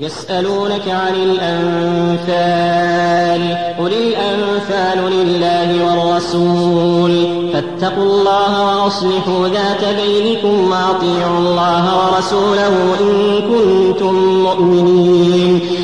يسألونك عن الأنفال قل الأنفال لله والرسول. فاتقوا الله وأصلحوا ذات بينكم وأطيعوا الله ورسوله إن كنتم مؤمنين.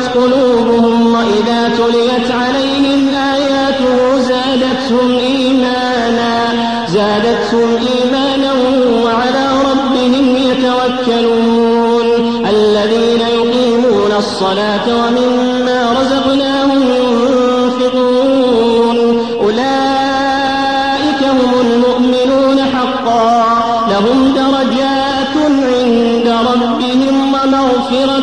وجلت قلوبهم وإذا تليت عليهم آياته زادتهم إيمانا زادتهم إيمانا وعلى ربهم يتوكلون. الذين يقيمون الصلاة ومما رزقناهم ينفقون. أولئك هم المؤمنون حقا لهم درجات عند ربهم ومغفرة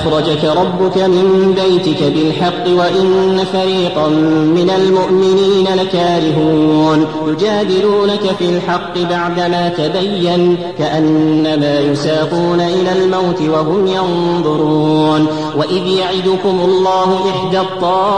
أخرجك ربك من بيتك بالحق وإن فريقا من المؤمنين لكارهون. يجادلونك في الحق بعدما تبين كأنما يساقون إلى الموت وهم ينظرون. وإذ يعدكم الله إحدى الطائفتين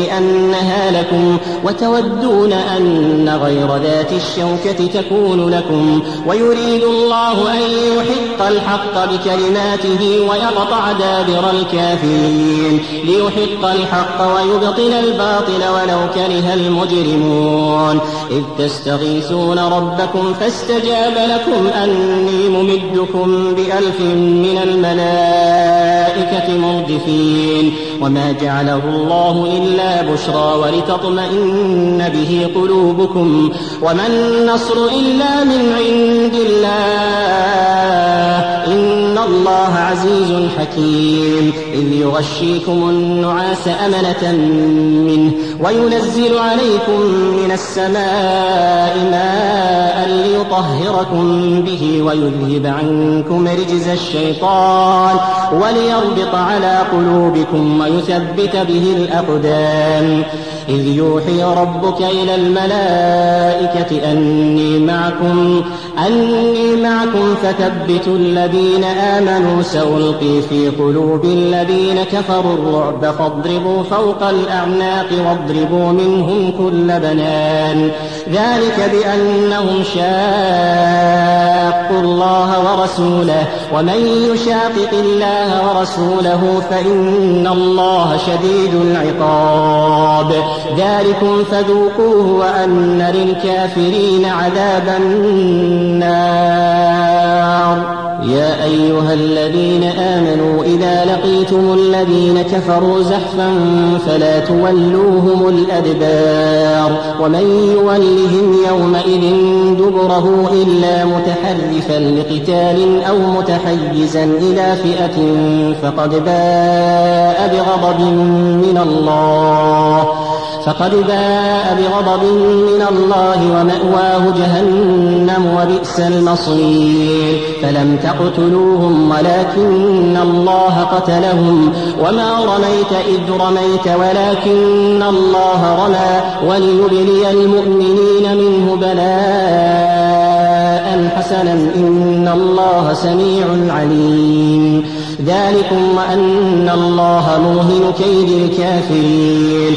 أنها لكم وتودون أن غير ذات الشوكة تكون لكم. ويريد الله أن يحق الحق بكلماته ويقطع دابر الكافرين ليحق الحق ويبطل الباطل ولو كره المجرمون إذ تستغيثون ربكم فاستجاب لكم أني ممدكم بألف من الملائكة مردفين وما جعله الله إلا بشرى ولتطمئن به قلوبكم وما النصر إلا من عند الله إن الله عزيز حكيم. إذ يغشيكم النعاس أمنة منه وينزل عليكم من السماء ماء ليطهركم به ويذهب عنكم رجز الشيطان وليربط على قلوبكم ويثبت به الأقدام. إذ يوحي ربك إلى الملائكة أني معكم أني معكم فثبتوا الذين آمنوا سألقي في قلوب الذين كفروا الرعب فاضربوا فوق الأعناق واضربوا منهم كل بنان ذلك بأنهم شاقوا الله ورسوله ومن يشاقق الله ورسوله فإن الله شديد العقاب ذلكم فذوقوه وأن للكافرين عذاب النار يا أيها الذين آمنوا إذا لقيتم الذين كفروا زحفا فلا تولوهم الأدبار ومن يولهم يومئذ دبره إلا متحرفا لقتال أو متحيزا إلى فئة فقد باء بغضب من الله. فقد باء بغضب من الله ومأواه جهنم وبئس المصير. فلم تقتلوهم ولكن الله قتلهم. وما رميت إذ رميت ولكن الله رمى. وليبلي المؤمنين منه بلاء حسنا. إن الله سميع عليم. ذلكم وأن الله موهن كيد الكافرين.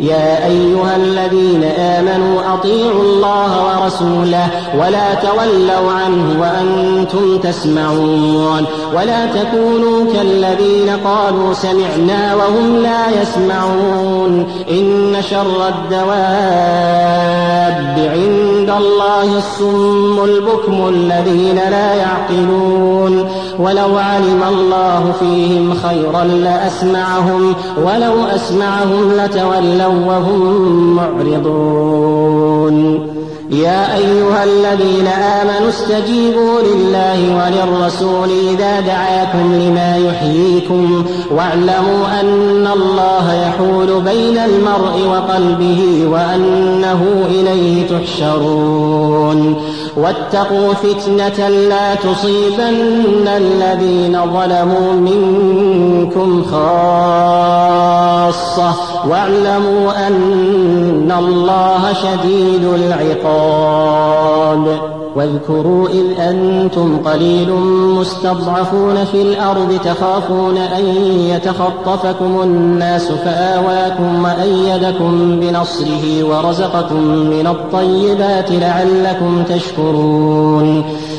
يا أيها الذين آمنوا أطيعوا الله ورسوله ولا تولوا عنه وأنتم تسمعون. ولا تكونوا كالذين قالوا سمعنا وهم لا يسمعون. إن شر الدواب عند الله الصم البكم الذين لا يعقلون. ولو علم الله فيهم خيرا لأسمعهم ولو أسمعهم لتولوا وهم معرضون يا أيها الذين آمنوا استجيبوا لله وللرسول إذا دعاكم لما يحييكم واعلموا أن الله يحول بين المرء وقلبه وأنه إليه تحشرون واتقوا فتنة لا تصيبن الذين ظلموا منكم خاصة واعلموا أن الله شديد العقاب. واذكروا إذ أنتم قليل مستضعفون في الأرض تخافون أن يتخطفكم الناس فآواكم وأيدكم بنصره ورزقكم من الطيبات لعلكم تشكرون.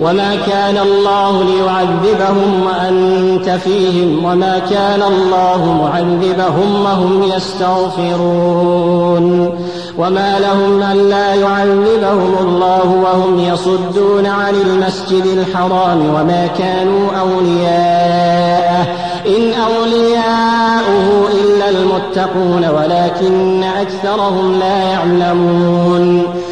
وما كان الله ليعذبهم وأنت فيهم وما كان الله معذبهم وهم يستغفرون وما لهم ألا يعذبهم الله وهم يصدون عن المسجد الحرام وما كانوا أولياءه إن أولياؤه إلا المتقون ولكن أكثرهم لا يعلمون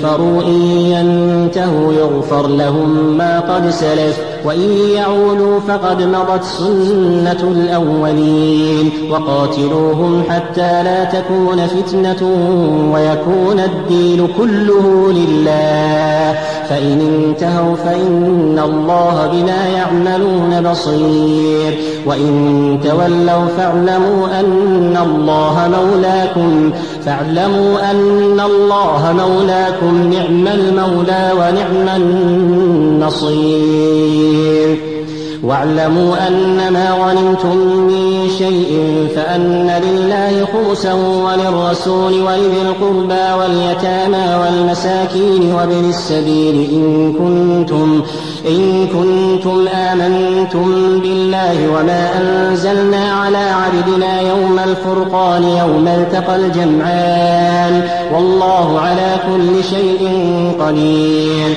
كفروا إن ينتهوا يغفر لهم ما قد سلف وإن يعودوا فقد مضت سنة الأولين. وقاتلوهم حتى لا تكون فتنة ويكون الدين كله لله. فإن انتهوا فإن الله بما يعملون بصير. وإن تولوا فاعلموا أن الله مولاكم فاعلموا أن الله مولاكم نعم المولى ونعم النصير. واعلموا أن ما غنمتم من شيء فأن لله خمسا وللرسول ولذي القربى واليتامى والمساكين وابن السبيل إن كنتم إن كنتم آمنتم بالله وما أنزلنا على عبدنا يوم الفرقان يوم التقى الجمعان والله على كل شيء قدير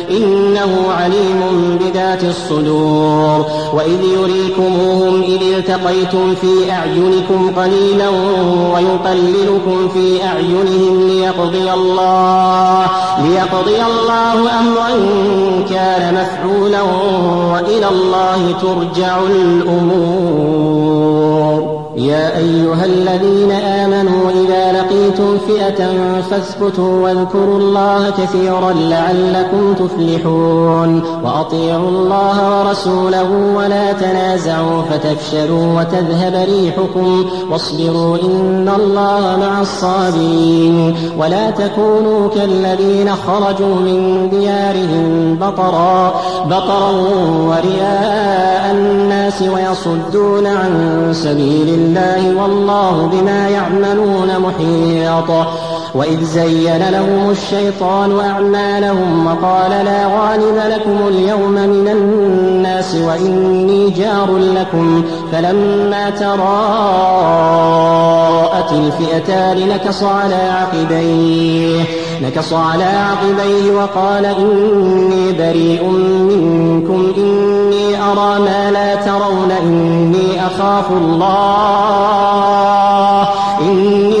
إنه عليم بذات الصدور. وإذ يريكموهم إذ التقيتم في أعينكم قليلا ويقللكم في أعينهم ليقضي الله ليقضي الله أمرا كان مفعولا وإلى الله ترجع الأمور. يا أيها الذين لقيتم فئة فاثبتوا واذكروا الله كثيرا لعلكم تفلحون. وأطيعوا الله ورسوله ولا تنازعوا فتفشلوا وتذهب ريحكم. واصبروا إن الله مع الصابرين. ولا تكونوا كالذين خرجوا من ديارهم بطرا بطرا ورئاء الناس ويصدون عن سبيل الله والله بما يعملون محيط. وإذ زين لهم الشيطان أعمالهم وقال لا غالب لكم اليوم من الناس وإني جار لكم. فلما تراءت الفئتان نكص على عقبيه نكص على عقبيه وقال إني بريء منكم إني أرى ما لا ترون إني أخاف الله إني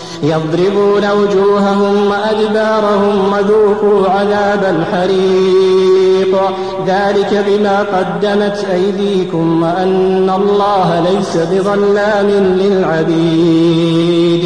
يضربون وجوههم وأدبارهم وذوقوا عذاب الحريق. ذلك بما قدمت أيديكم وأن الله ليس بظلام للعبيد.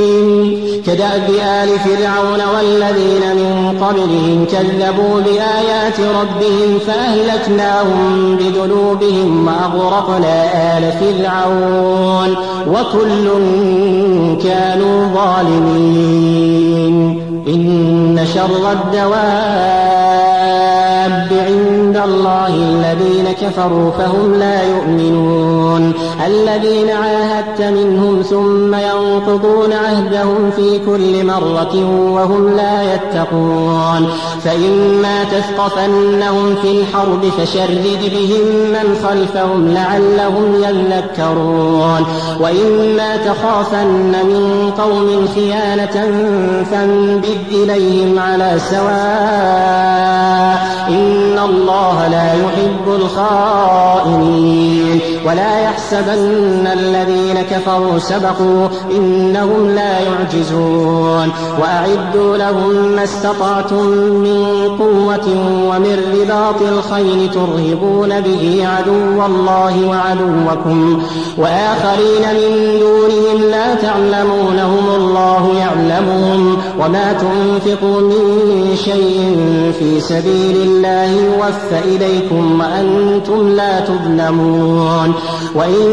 كدأب آل فرعون والذين من قبلهم كذبوا بآيات ربهم فأهلكناهم بذنوبهم وأغرقنا آل فرعون وكل كانوا ظالمين. إن شر الدواب عند الله الذين كفروا فهم لا يؤمنون. الذين عاهدت منهم ثم ينقضون عهدهم في كل مرة وهم لا يتقون. فإما تثقفنهم في الحرب فشرد بهم من خلفهم لعلهم يذكرون. وإما تخافن من قوم خيانة فانبذ إليهم على سواء. إن الله لا يحب الخائنين. ولا يحسبن الذين كفروا سبقوا إنهم لا يعجزون وأعدوا لهم ما استطعتم من قوة ومن رباط الخيل ترهبون به عدو الله وعدوكم وآخرين من دونهم لا تعلمونهم الله يعلمهم وما تنفقوا من شيء في سبيل الله يوفى إليكم وأنتم لا تظلمون يعلمون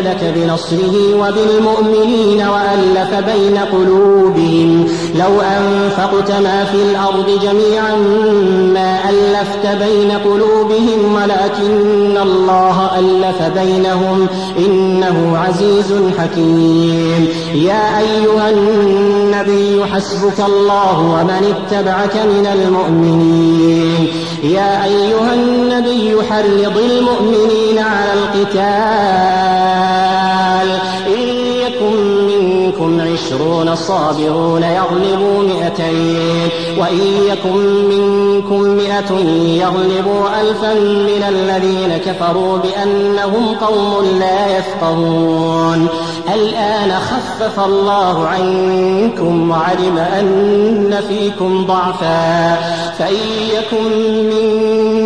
بنصره وبالمؤمنين وألف بين قلوبهم. لو أنفقت ما في الأرض جميعا ما ألفت بين قلوبهم ولكن الله ألف بينهم. إنه عزيز حكيم. يا أيها النبي حسبك الله ومن اتبعك من المؤمنين. يا أيها النبي حرض المؤمنين على القتال. إن يكن منكم عشرون صابرون يغلبوا مئتين. وإن يكن منكم مئة يغلبوا ألفا من الذين كفروا بأنهم قوم لا يفقهون. الآن خفف الله عنكم وعلم أن فيكم ضعفا. فإن يكن منكم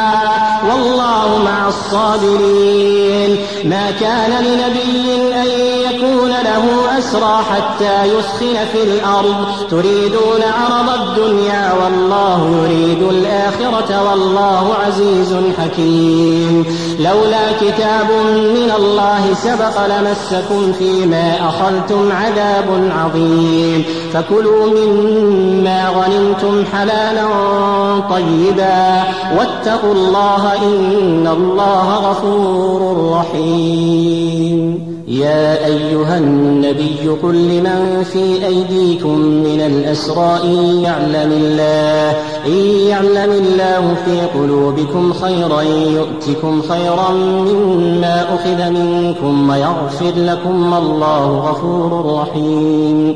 والله مع الصابرين. ما كان لنبي أن يكون له أسرى حتى يسخن في الأرض. تريدون عرض الدنيا والله يريد الآخرة والله عزيز حكيم. لولا كتاب من الله سبق لمسكم فيما أخذتم عذاب عظيم. فكلوا مما غنمتم حلالا طيبا. واتقوا الله إن الله غفور رحيم. يا أيها النبي قل لمن في أيديكم من الأسرى إن يعلم الله إن يعلم الله في قلوبكم خيرا يؤتكم خيرا مما أخذ منكم ويغفر لكم الله غفور رحيم.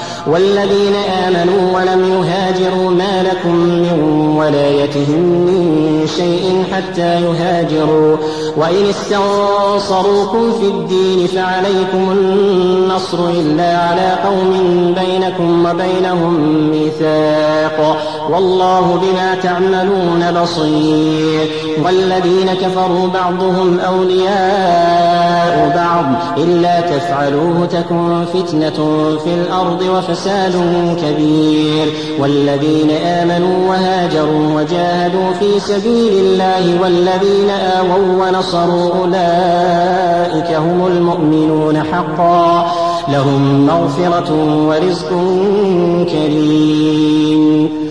والذين آمنوا ولم يهاجروا ما لكم من ولايتهم من شيء حتى يهاجروا. وإن استنصروكم في الدين فعليكم النصر إلا على قوم بينكم وبينهم ميثاق. والله بما تعملون بصير. والذين كفروا بعضهم أولياء بعض. إلا تفعلوه تكن فتنة في الأرض وفساد كبير. والذين آمنوا وهاجروا وجاهدوا في سبيل الله والذين آووا ونصروا أولئك هم المؤمنون حقا. لهم مغفرة ورزق كريم.